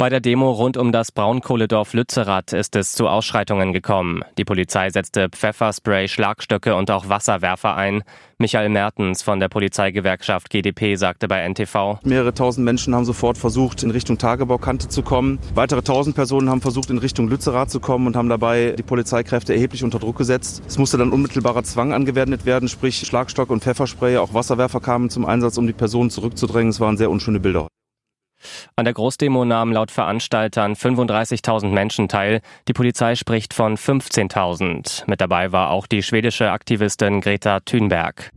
Bei der Demo rund um das Braunkohledorf Lützerath ist es zu Ausschreitungen gekommen. Die Polizei setzte Pfefferspray, Schlagstöcke und auch Wasserwerfer ein. Michael Mertens von der Polizeigewerkschaft GdP sagte bei NTV. Mehrere tausend Menschen haben sofort versucht, in Richtung Tagebaukante zu kommen. Weitere tausend Personen haben versucht, in Richtung Lützerath zu kommen und haben dabei die Polizeikräfte erheblich unter Druck gesetzt. Es musste dann unmittelbarer Zwang angewendet werden, sprich Schlagstock und Pfefferspray. Auch Wasserwerfer kamen zum Einsatz, um die Personen zurückzudrängen. Es waren sehr unschöne Bilder. An der Großdemo nahmen laut Veranstaltern 35.000 Menschen teil. Die Polizei spricht von 15.000. Mit dabei war auch die schwedische Aktivistin Greta Thunberg.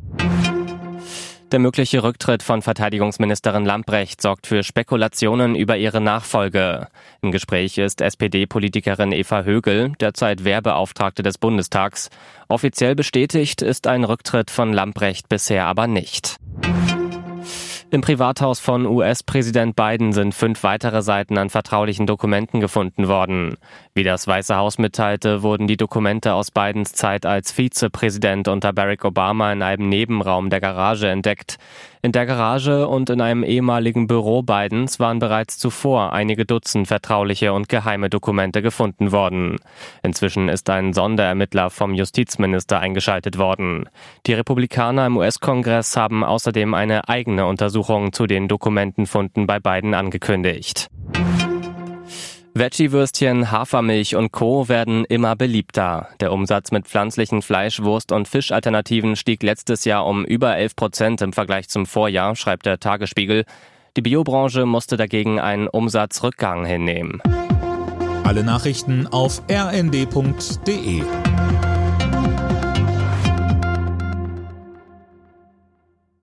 Der mögliche Rücktritt von Verteidigungsministerin Lamprecht sorgt für Spekulationen über ihre Nachfolge. Im Gespräch ist SPD-Politikerin Eva Högel, derzeit Wehrbeauftragte des Bundestags. Offiziell bestätigt ist ein Rücktritt von Lamprecht bisher aber nicht. Im Privathaus von US-Präsident Biden sind fünf weitere Seiten an vertraulichen Dokumenten gefunden worden. Wie das Weiße Haus mitteilte, wurden die Dokumente aus Bidens Zeit als Vizepräsident unter Barack Obama in einem Nebenraum der Garage entdeckt. In der Garage und in einem ehemaligen Büro Bidens waren bereits zuvor einige Dutzend vertrauliche und geheime Dokumente gefunden worden. Inzwischen ist ein Sonderermittler vom Justizminister eingeschaltet worden. Die Republikaner im US-Kongress haben außerdem eine eigene Untersuchung zu den Dokumentenfunden bei Biden angekündigt. Veggie-Würstchen, Hafermilch und Co. werden immer beliebter. Der Umsatz mit pflanzlichen Fleisch-, Wurst- und Fischalternativen stieg letztes Jahr um über 11 Prozent im Vergleich zum Vorjahr, schreibt der Tagesspiegel. Die Biobranche musste dagegen einen Umsatzrückgang hinnehmen. Alle Nachrichten auf rnd.de